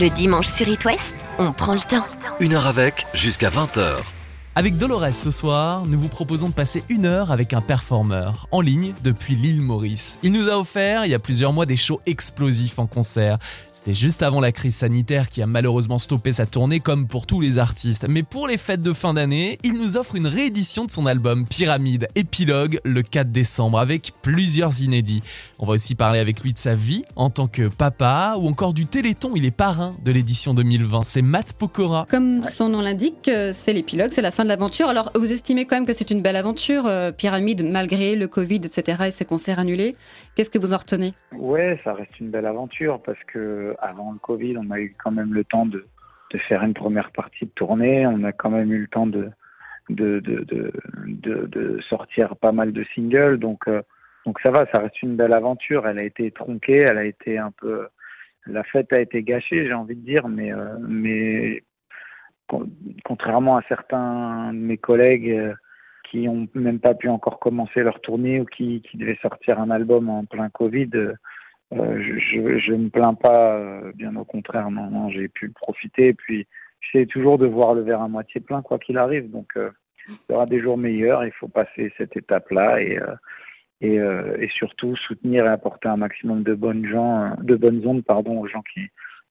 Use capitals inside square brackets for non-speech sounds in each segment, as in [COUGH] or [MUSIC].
Le dimanche sur It on prend le temps. Une heure avec, jusqu'à 20h. Avec Dolores ce soir, nous vous proposons de passer une heure avec un performeur en ligne depuis l'île Maurice. Il nous a offert il y a plusieurs mois des shows explosifs en concert. C'était juste avant la crise sanitaire qui a malheureusement stoppé sa tournée comme pour tous les artistes. Mais pour les fêtes de fin d'année, il nous offre une réédition de son album Pyramide Épilogue le 4 décembre avec plusieurs inédits. On va aussi parler avec lui de sa vie en tant que papa ou encore du Téléthon. Il est parrain de l'édition 2020. C'est Matt Pokora. Comme son nom l'indique, euh, c'est l'épilogue, c'est la fin de l'aventure. Alors, vous estimez quand même que c'est une belle aventure, euh, Pyramide, malgré le Covid, etc. et ses concerts annulés. Qu'est-ce que vous en retenez? Ouais, ça reste une belle aventure parce que avant le Covid, on a eu quand même le temps de, de faire une première partie de tournée. On a quand même eu le temps de de, de, de, de sortir pas mal de singles. Donc, euh, donc ça va, ça reste une belle aventure. Elle a été tronquée, elle a été un peu. La fête a été gâchée, j'ai envie de dire, mais, euh, mais contrairement à certains de mes collègues euh, qui ont même pas pu encore commencer leur tournée ou qui, devaient sortir un album en plein Covid, euh, je, ne me plains pas, euh, bien au contraire, non, non j'ai pu profiter. Et puis, j'essaie toujours de voir le verre à moitié plein, quoi qu'il arrive. Donc, il y aura des jours meilleurs, il faut passer cette étape-là et, et, et, surtout soutenir et apporter un maximum de bonnes gens, de bonnes ondes, pardon, aux gens qui,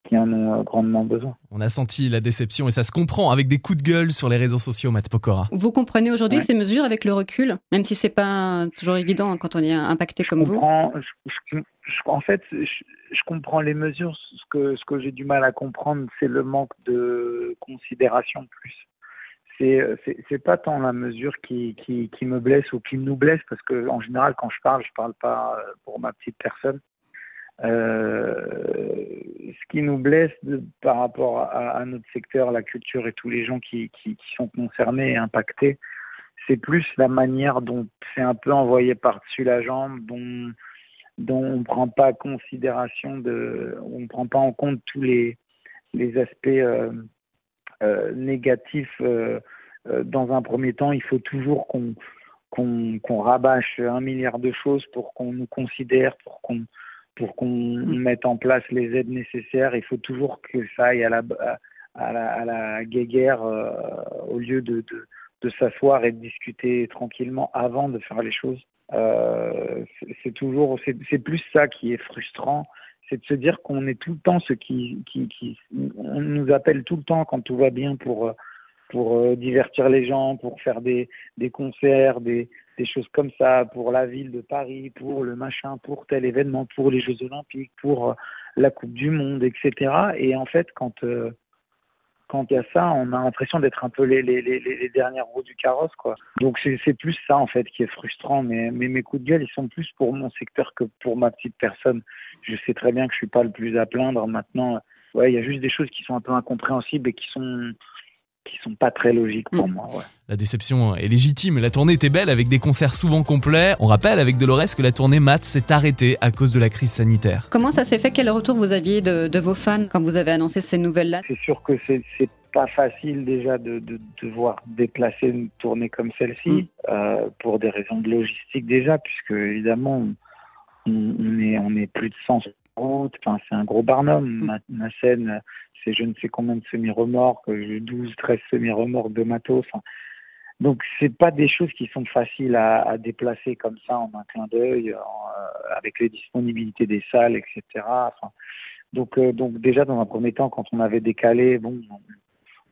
qui en ont euh, grandement besoin. On a senti la déception et ça se comprend avec des coups de gueule sur les réseaux sociaux, Matt Pokora. Vous comprenez aujourd'hui ces mesures avec le recul, même si c'est pas toujours évident quand on est impacté comme vous En fait, je, comprends les mesures. Ce que, ce que j'ai du mal à comprendre, c'est le manque de considération plus. C'est, c'est, pas tant la mesure qui, qui, qui me blesse ou qui nous blesse, parce que en général, quand je parle, je parle pas pour ma petite personne euh, ce qui nous blesse par rapport à, notre secteur, la culture et tous les gens qui, sont concernés et impactés, c'est plus la manière dont c'est un peu envoyé par-dessus la jambe, dont, on ne prend pas considération de, on prend pas en compte tous les, les aspects euh, euh, négatifs. dans un premier temps, il faut toujours qu'on qu'on rabâche un milliard de choses pour qu'on nous considère, pour qu'on pour qu'on mm. mette en place les aides nécessaires. Il faut toujours que ça aille à la, à la, à la guéguerre euh, au lieu de, de, de s'asseoir et de discuter tranquillement avant de faire les choses. Euh, c'est toujours, c'est plus ça qui est frustrant, c'est de se dire qu'on est tout le temps ce qui, qui, qui, on nous appelle tout le temps quand tout va bien pour pour euh, divertir les gens, pour faire des, des concerts, des, des choses comme ça pour la ville de Paris, pour le machin, pour tel événement, pour les Jeux Olympiques, pour euh, la Coupe du Monde, etc. Et en fait, quand euh, quand il y a ça, on a l'impression d'être un peu les, les, les, dernières roues du carrosse, quoi. Donc c'est plus ça en fait qui est frustrant. Mais, mais mes coups de gueule, ils sont plus pour mon secteur que pour ma petite personne. Je sais très bien que je suis pas le plus à plaindre maintenant. Ouais, il y a juste des choses qui sont un peu incompréhensibles et qui sont qui sont pas très logiques pour mm. moi. La déception est légitime. La tournée était belle avec des concerts souvent complets. On rappelle avec Dolores que la tournée Matt s'est arrêtée à cause de la crise sanitaire. Comment ça s'est fait? Quel retour vous aviez de, vos fans quand vous avez annoncé ces nouvelles-là C'est sûr que c'est pas facile déjà de, de, devoir déplacer une tournée comme celle-ci mm. euh, pour des raisons de logistique déjà, puisque évidemment on, est on est plus de 100 Enfin, c'est un gros barnum. Mm. Ma, scène c'est je ne sais combien de semi-remorques, 12, 13 semi-remorques de matos. donc c'est pas des choses qui sont faciles à, déplacer comme ça en un clin d'œil, euh, avec les disponibilités des salles, etc. donc, euh, donc déjà dans un premier temps, quand on avait décalé, bon,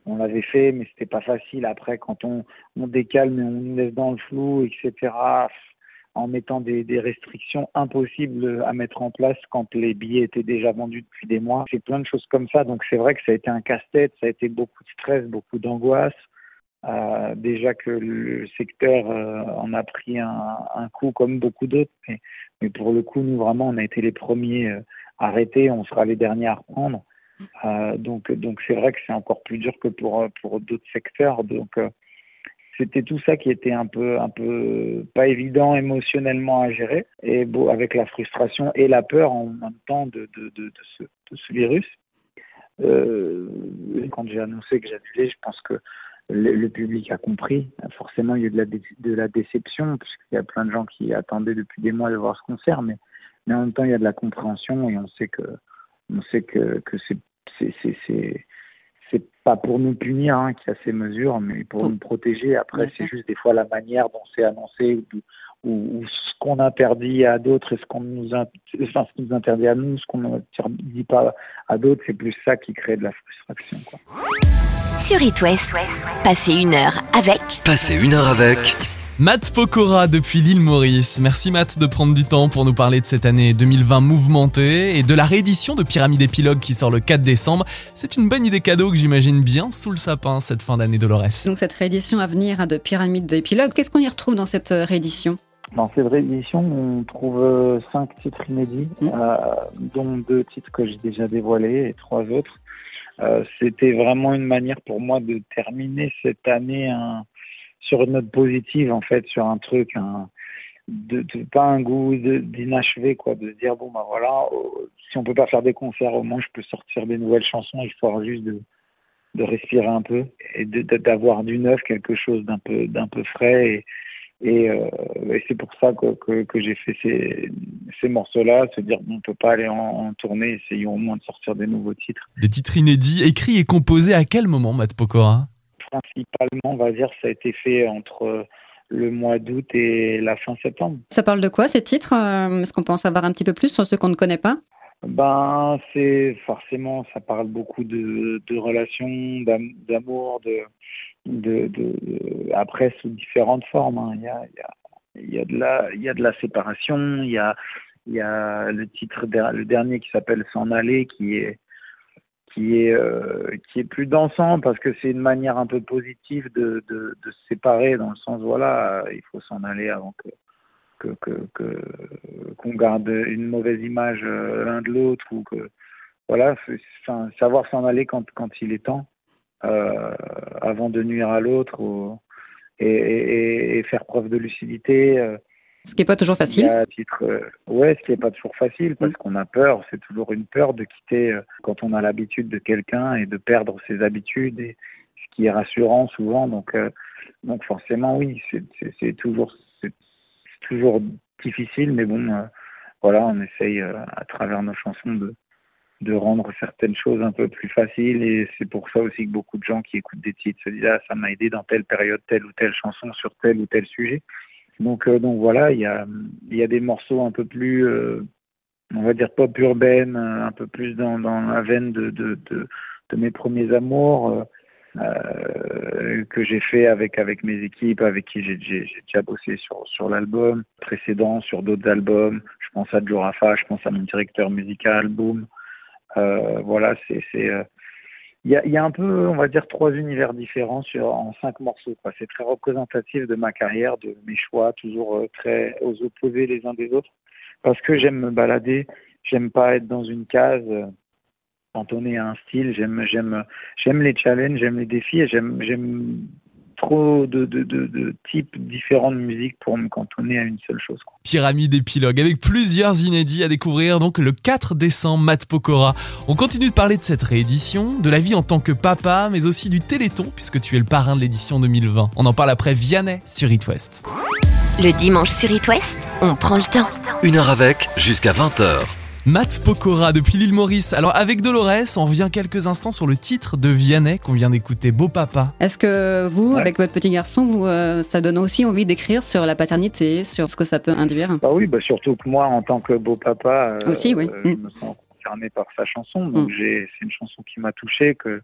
on, l'avait fait, mais c'était pas facile. Après, quand on, on décale, mais on nous laisse dans le flou, etc en mettant des, restrictions impossibles à mettre en place quand les billets étaient déjà vendus depuis des mois. C'est plein de choses comme ça. Donc c'est vrai que ça a été un casse-tête, ça a été beaucoup de stress, beaucoup d'angoisse. Euh, déjà que le secteur euh, en a pris un, coup comme beaucoup d'autres, mais, pour le coup, nous vraiment, on a été les premiers euh, arrêtés, on sera les derniers à reprendre. donc donc c'est vrai que c'est encore plus dur que pour pour d'autres secteurs. Donc c'était tout ça qui était un peu, un peu pas évident émotionnellement à gérer, et bon, avec la frustration et la peur en même temps de, de, ce, virus. Euh, quand j'ai annoncé que j'annulais, je pense que le, public a compris. Forcément, il y a eu de la, de la déception, puisqu'il y a plein de gens qui attendaient depuis des mois de voir ce concert, mais, mais en même temps, il y a de la compréhension et on sait que, on sait que, que c'est c'est pas pour nous punir hein, qu'il y a ces mesures, mais pour nous protéger. Après, c'est juste des fois la manière dont c'est annoncé ou, ce qu'on interdit à d'autres et ce qu'on nous, enfin, ce nous interdit à nous, ce qu'on n'interdit pas à d'autres, c'est plus ça qui crée de la frustration. Quoi. Sur It West, passez une heure avec. Passez une heure avec. Matt Pokora depuis l'île Maurice. Merci Matt de prendre du temps pour nous parler de cette année 2020 mouvementée et de la réédition de Pyramide Épilogue qui sort le 4 décembre. C'est une bonne idée cadeau que j'imagine bien sous le sapin cette fin d'année Dolores. Donc cette réédition à venir de Pyramide Épilogue, qu'est-ce qu'on y retrouve dans cette euh, réédition? Dans cette réédition, on trouve euh, cinq titres inédits, mmh. euh, dont deux titres que j'ai déjà dévoilés et trois autres. C'était vraiment une manière pour moi de terminer cette année un, sur une note positive en fait sur un truc pas un goût d'inachevé quoi de dire bon bah voilà euh, si on peut pas faire des concerts au moins je peux sortir des nouvelles chansons histoire juste de de respirer un peu et d'avoir du neuf quelque chose d'un peu d'un peu frais et et, euh, c'est pour ça que, que, j'ai fait ces, ces morceaux-là, se dire on peut pas aller en, en, tournée, essayons au moins de sortir des nouveaux titres. Des titres inédits, écrits et composés à quel moment, Matt Pokora? Principalement, on va dire, ça a été fait entre le mois d'août et la fin septembre. Ça parle de quoi ces titres euh, Est-ce qu'on peut en savoir un petit peu plus sur ceux qu'on ne connaît pas? Ben, c'est forcément, ça parle beaucoup de, de relations, d'amour, de, de, de, après sous différentes formes. Hein. Il, y a, il, y a, il, y a, de la, il y a de la séparation, il y a, il y a le titre, le dernier qui s'appelle S'en aller, qui est qui est euh, qui est plus dansant parce que c'est une manière un peu positive de, de, se séparer dans le sens voilà il faut s'en aller avant que que qu'on garde une mauvaise image euh, l'un de l'autre ou que voilà savoir s'en aller quand quand il est temps euh, avant de nuire à l'autre et, faire preuve de lucidité ce qui n'est pas toujours facile. Titre, euh, ouais, ce qui n'est pas toujours facile parce mm. qu'on a peur. C'est toujours une peur de quitter euh, quand on a l'habitude de quelqu'un et de perdre ses habitudes, et, ce qui est rassurant souvent. Donc, euh, donc forcément, oui, c'est toujours, toujours difficile, mais bon, voilà, on essaye à travers nos chansons de, de rendre certaines choses un peu plus faciles et c'est pour ça aussi que beaucoup de gens qui écoutent des titres se disent ah ça m'a aidé dans telle période telle ou telle chanson sur tel ou tel sujet donc, euh, donc voilà, il y a, y a des morceaux un peu plus, euh, on va dire pop urbaine, euh, un peu plus dans, la veine de, de, mes premiers amours. Que j'ai fait avec avec mes équipes, avec qui j'ai déjà bossé sur sur l'album précédent, sur d'autres albums. Je pense à Joe Rafa, je pense à mon directeur musical, Boom. Voilà, c'est c'est il y a, un peu, on va dire, trois univers différents sur, en cinq morceaux. C'est très représentatif de ma carrière, de mes choix, toujours euh, très aux opposés les uns des autres. Parce que j'aime me balader, j'aime pas être dans une case euh, cantonné à un style. J'aime, j'aime, j'aime les challenges, j'aime les défis et j'aime, j'aime trop de, de, de, de, types différents de musique pour me cantonner à une seule chose. Quoi. Pyramide épilogue avec plusieurs inédits à découvrir donc le 4 décembre Matt Pokora. On continue de parler de cette réédition, de la vie en tant que papa, mais aussi du Téléthon puisque tu es le parrain de l'édition 2020. On en parle après Vianney sur It West. Le dimanche sur It West, on prend le temps. Une heure avec jusqu'à 20h. Matt Pokora depuis l'île Maurice. Alors avec Dolores, on revient quelques instants sur le titre de Vianney qu'on vient d'écouter, Beau Papa. Est-ce que vous, avec votre petit garçon, vous, euh, ça donne aussi envie d'écrire sur la paternité, sur ce que ça peut induire? Bah oui, bah surtout que moi, en tant que beau papa, euh, aussi, oui. je mm. me sens concerné par sa chanson. Donc mm. c'est une chanson qui m'a touché, que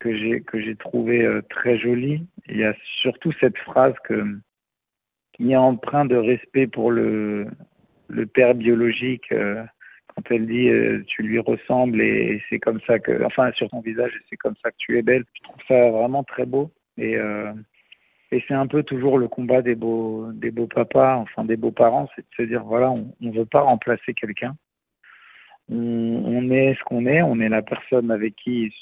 que j'ai que j'ai trouvé euh, très jolie. Il y a surtout cette phrase que qui est empreinte de respect pour le le père biologique quand elle dit euh, tu lui ressembles et, c'est comme ça que, enfin sur ton visage c'est comme ça que tu es belle. Je trouve ça vraiment très beau et euh, et c'est un peu toujours le combat des beaux des beaux papas, enfin des beaux parents, c'est de se dire voilà on ne veut pas remplacer quelqu'un. On, on, est ce qu'on est, on est la personne avec qui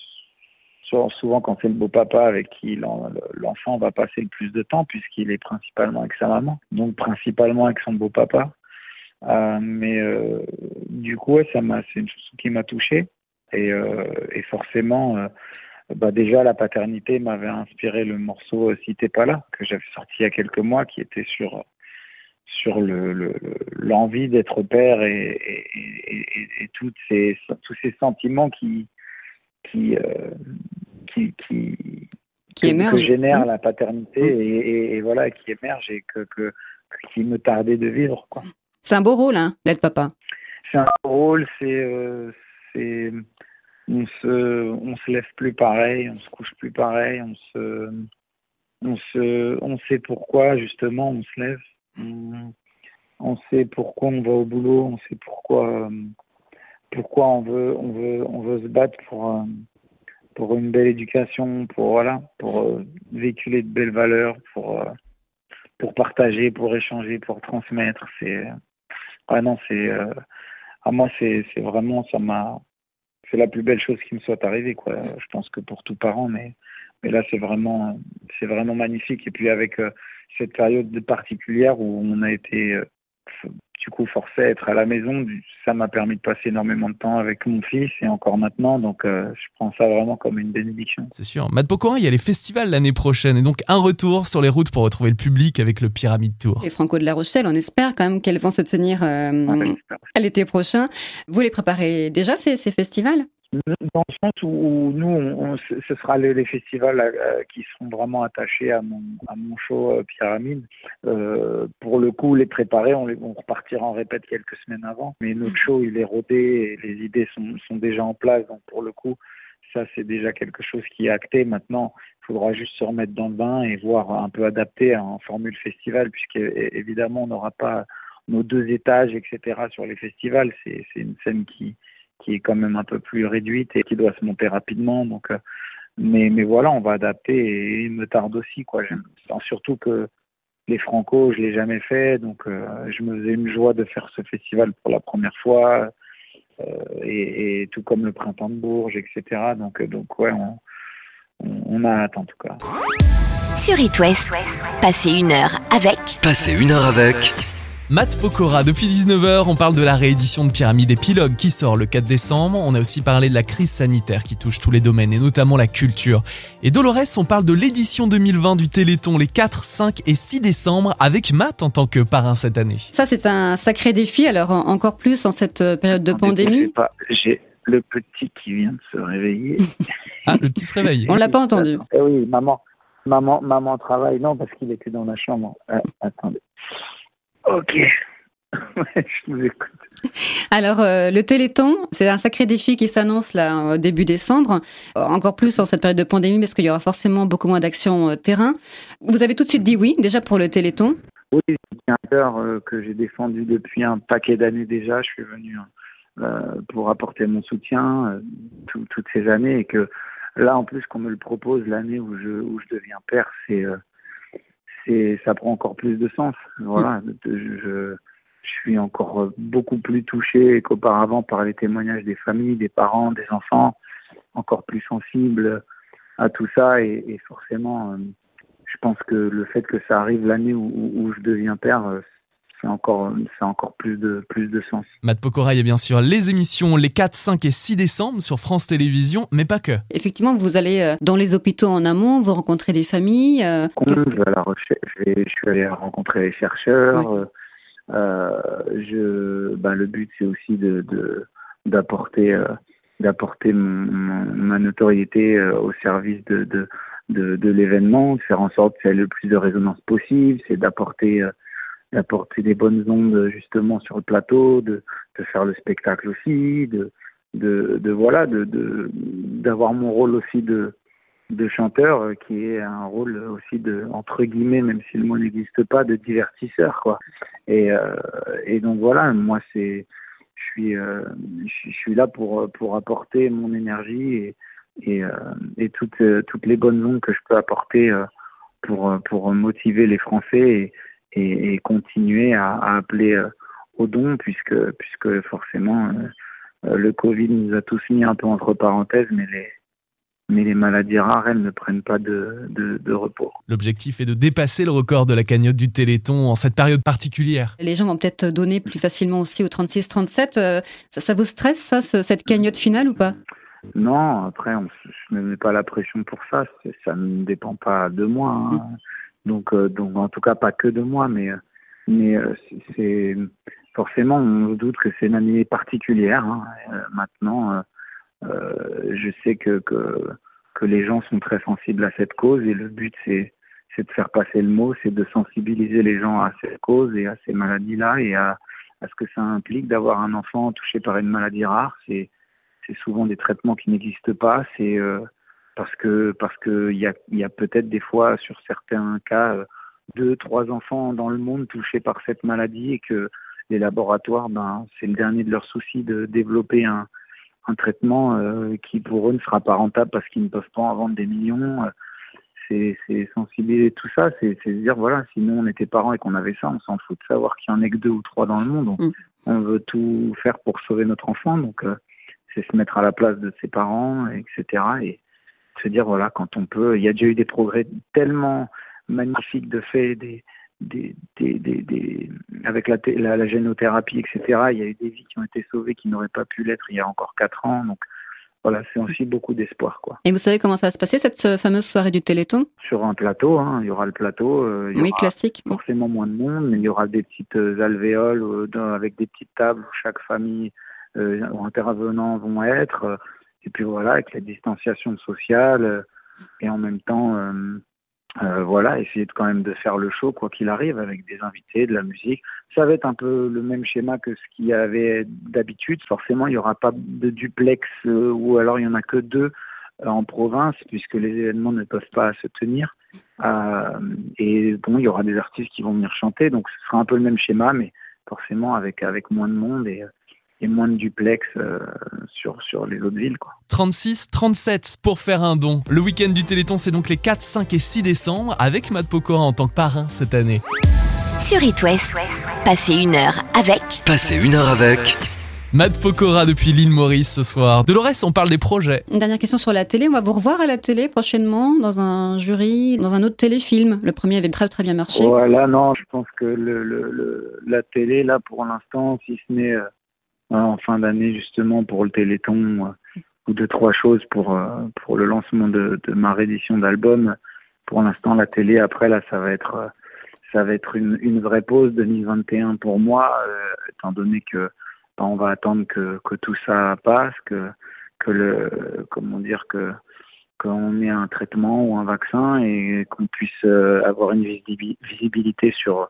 souvent quand c'est le beau papa avec qui l'enfant va passer le plus de temps puisqu'il est principalement avec sa maman, donc principalement avec son beau papa. Euh, mais euh, du coup, ça m'a, c'est une chose qui m'a touché. Et, euh, et forcément, bah déjà la paternité m'avait inspiré le morceau Si t'es pas là que j'avais sorti il y a quelques mois, qui était sur sur le, l'envie d'être père et, et, et, et, toutes ces, tous ces sentiments qui, qui, qui, qui, qui émerge. génère la paternité et, et, voilà, qui émerge et que, que, qui me tardait de vivre. Quoi. C'est un beau rôle hein, d'être papa. C'est un beau rôle, c'est, c'est on se on se lève plus pareil, on se couche plus pareil, on se on se on sait pourquoi justement on se lève, on, sait pourquoi on va au boulot, on sait pourquoi pourquoi on veut on veut on veut se battre pour pour une belle éducation, pour voilà, pour euh, véhiculer de belles valeurs, pour euh, pour partager, pour échanger, pour transmettre. C'est ah non, c'est euh, à moi c'est vraiment ça m'a c'est la plus belle chose qui me soit arrivée quoi. Je pense que pour tout parent, mais mais là c'est vraiment c'est vraiment magnifique. Et puis avec cette période particulière où on a été du coup forcé à être à la maison, ça m'a permis de passer énormément de temps avec mon fils et encore maintenant, donc euh, je prends ça vraiment comme une bénédiction. C'est sûr. Matt Pokora, il y a les festivals l'année prochaine et donc un retour sur les routes pour retrouver le public avec le Pyramide Tour. Et Franco de la Rochelle, on espère quand même qu'elles vont se tenir euh, à l'été prochain. Vous les préparez déjà ces, ces festivals? Dans le sens où, nous, ce sera les, festivals euh, qui seront vraiment attachés à mon, show euh, Pyramide. Euh, pour le coup, les préparer, on, repartira en répète quelques semaines avant. Mais notre show, il est rodé et les idées sont, sont déjà en place. Donc pour le coup, ça, c'est déjà quelque chose qui est acté. Maintenant, il faudra juste se remettre dans le bain et voir un peu adapter en formule festival, puisque évidemment, on n'aura pas nos deux étages, etc. sur les festivals. C'est une scène qui qui est quand même un peu plus réduite et qui doit se monter rapidement. Donc, euh, mais, mais voilà, on va adapter et il me tarde aussi. Quoi. Surtout que les Franco, je l'ai jamais fait, donc euh, je me faisais une joie de faire ce festival pour la première fois, euh, et, tout comme le Printemps de Bourges, etc. Donc, donc ouais, on, on, a hâte en tout cas. Sur It West, passez une heure avec. Passez une heure avec. Matt Pokora, depuis 19h, on parle de la réédition de Pyramide Épilogue qui sort le 4 décembre. On a aussi parlé de la crise sanitaire qui touche tous les domaines et notamment la culture. Et Dolores, on parle de l'édition 2020 du Téléthon les 4, 5 et 6 décembre avec Matt en tant que parrain cette année. Ça, c'est un sacré défi, alors encore plus en cette euh, période de pandémie. J'ai le petit qui vient de se réveiller. [LAUGHS] ah, le petit se réveille. On l'a pas entendu. Eh oui, maman, maman, maman travaille. Non, parce qu'il était dans la chambre. Euh, attendez. Ok. [LAUGHS] je vous écoute. Alors, euh, le Téléthon, c'est un sacré défi qui s'annonce là au début décembre, encore plus en cette période de pandémie parce qu'il y aura forcément beaucoup moins d'actions euh, terrain. Vous avez tout de suite dit oui, déjà pour le Téléthon Oui, c'est un cœur euh, que j'ai défendu depuis un paquet d'années déjà. Je suis venu pour apporter mon soutien toutes ces années et que là, en plus, qu'on me le propose l'année où je, où je deviens père, c'est c'est ça prend encore plus de sens. Voilà, je, je, suis encore beaucoup plus touché qu'auparavant par les témoignages des familles, des parents, des enfants, encore plus sensible à tout ça et, et forcément, euh, je pense que le fait que ça arrive l'année où, où, je deviens père, c'est encore, c'est encore plus de, plus de sens. Matt Pokora, il y a bien sûr les émissions les 4, 5 et 6 décembre sur France Télévisions, mais pas que. Effectivement, vous allez euh, dans les hôpitaux en amont, vous rencontrez des familles. Euh, je, je, suis allé rencontrer les chercheurs. Euh, je, ben, le but, c'est aussi de, d'apporter, d'apporter ma notoriété au service de, de, de, de l'événement, de faire en sorte qu'il y ait le plus de résonance possible, c'est d'apporter d'apporter des bonnes ondes justement sur le plateau, de, de faire le spectacle aussi, de, de, voilà, de d'avoir mon rôle aussi de de chanteur euh, qui est un rôle aussi de entre guillemets même si le mot n'existe pas de divertisseur quoi. Et euh, et donc voilà moi c'est je suis euh, je suis là pour pour apporter mon énergie et et, et toutes toutes les bonnes ondes que je peux apporter pour pour motiver les Français et, continuer à, appeler euh, au don puisque puisque forcément euh, euh, le Covid nous a tous mis un peu entre parenthèses, mais les mais les maladies rares, elles ne prennent pas de, de, repos. L'objectif est de dépasser le record de la cagnotte du Téléthon en cette période particulière. Les gens vont peut-être donner plus facilement aussi au 36-37. Ça, ça, vous stresse, ça, cette cagnotte finale ou pas? Non, après, on, je ne mets pas la pression pour ça. Ça ne dépend pas de moi. Hein. Donc, euh, donc en tout cas pas que de moi, mais euh, mais euh, c'est forcément on se doute que c'est une année particulière. Hein. maintenant, je sais que, que, que les gens sont très sensibles à cette cause et le but c'est c'est de faire passer le mot, c'est de sensibiliser les gens à cette cause et à ces maladies-là et à, à ce que ça implique d'avoir un enfant touché par une maladie rare. C'est c'est souvent des traitements qui n'existent pas. C'est euh, parce que parce que il y a, y a peut-être des fois sur certains cas euh, deux trois enfants dans le monde touchés par cette maladie et que les laboratoires ben c'est le dernier de leurs soucis de développer un un traitement euh, qui pour eux ne sera pas rentable parce qu'ils ne peuvent pas en vendre des millions c'est sensibiliser tout ça, c'est se dire voilà, si nous on était parents et qu'on avait ça, on s'en fout de savoir qu'il y en a que deux ou trois dans le monde. On, mm. on veut tout faire pour sauver notre enfant, donc euh, c'est se mettre à la place de ses parents, etc. Et se dire voilà, quand on peut, il y a déjà eu des progrès tellement magnifiques de fait, des, des, des, des, avec la, la, la, génothérapie, etc. Il y a eu des vies qui ont été sauvées qui n'auraient pas pu l'être il y a encore quatre ans. Donc voilà, c'est aussi beaucoup d'espoir. quoi. Et vous savez comment ça va se passer, cette euh, fameuse soirée du Téléthon? Sur un plateau, hein, il y aura le plateau. Euh, il y oui, aura classique. Forcément moins de monde, mais il y aura des petites euh, alvéoles avec des petites tables où chaque famille ou intervenants vont être. Et puis voilà, avec la distanciation sociale et en même temps euh, voilà, essayer de, quand même de faire le show quoi qu'il arrive avec des invités, de la musique. Ça va être un peu le même schéma que ce qu'il y avait d'habitude. Forcément, il n'y aura pas de duplex euh, ou alors il y en a que deux euh, en province puisque les événements ne peuvent pas se tenir. et bon, il y aura des artistes qui vont venir chanter, donc ce sera un peu le même schéma, mais forcément avec avec moins de monde et et moins de duplex euh, sur, sur les autres villes. Quoi. 36, 37 pour faire un don. Le week-end du Téléthon, c'est donc les 4, 5 et 6 décembre avec Matt Pokora en tant que parrain cette année. Sur It West, passez une heure avec. Passez une heure avec. Matt Pokora depuis l'île Maurice ce soir. Dolores, on parle des projets. Une dernière question sur la télé. On va vous revoir à la télé prochainement dans un jury, dans un autre téléfilm. Le premier avait très très bien marché. Voilà, non, je pense que le, le, la télé, là, pour l'instant, si ce n'est euh, en fin d'année justement pour le Téléthon euh, ou deux trois choses pour euh, pour le lancement de, ma réédition d'album. Pour l'instant, la télé après là, ça va être euh, ça va être une, une vraie pause 2021 pour moi, étant donné que ben, on va attendre que, que tout ça passe, que que le comment dire que qu'on ait un traitement ou un vaccin et qu'on puisse avoir une visibilité sur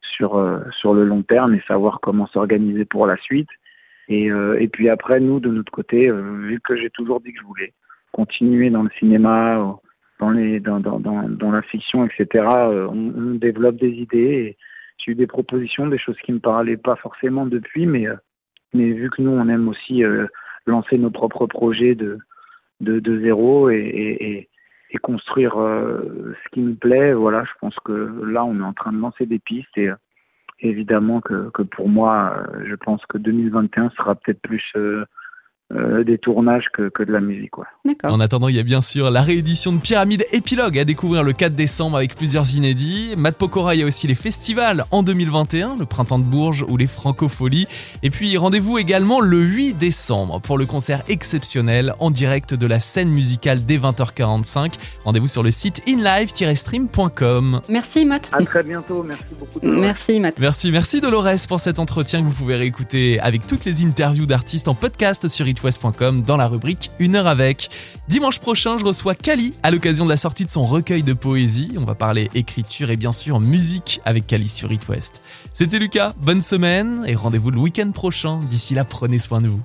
sur sur le long terme et savoir comment s'organiser pour la suite. Et, euh, et puis après, nous, de notre côté, euh, vu que j'ai toujours dit que je voulais continuer dans le cinéma, euh, dans, la fiction, etc., on, développe des idées. J'ai eu des propositions, des choses qui me parlaient pas forcément depuis, mais, vu que nous, on aime aussi lancer nos propres projets de, zéro et, construire ce qui nous plaît, voilà, je pense que là, on est en train de lancer des pistes évidemment que, que, pour moi, euh, je pense que 2021 sera peut-être plus euh, des tournages que, que, de la musique. Ouais. En attendant, il y a bien sûr la réédition de Pyramide Épilogue à découvrir le 4 décembre avec plusieurs inédits. Matt Pokora, il y a aussi les festivals en 2021, le Printemps de Bourges ou les Francopholies. Et puis rendez-vous également le 8 décembre pour le concert exceptionnel en direct de la scène musicale dès 20h45. Rendez-vous sur le site inlive-stream.com. Merci Matt. À très bientôt, merci beaucoup. Merci Matt. Merci, merci Dolores pour cet entretien que vous pouvez réécouter avec toutes les interviews d'artistes en podcast sur It dans la rubrique Une heure avec. Dimanche prochain, je reçois Kali à l'occasion de la sortie de son recueil de poésie. On va parler écriture et bien sûr musique avec Kali sur It West. C'était Lucas, bonne semaine et rendez-vous le week-end prochain. D'ici là, prenez soin de vous.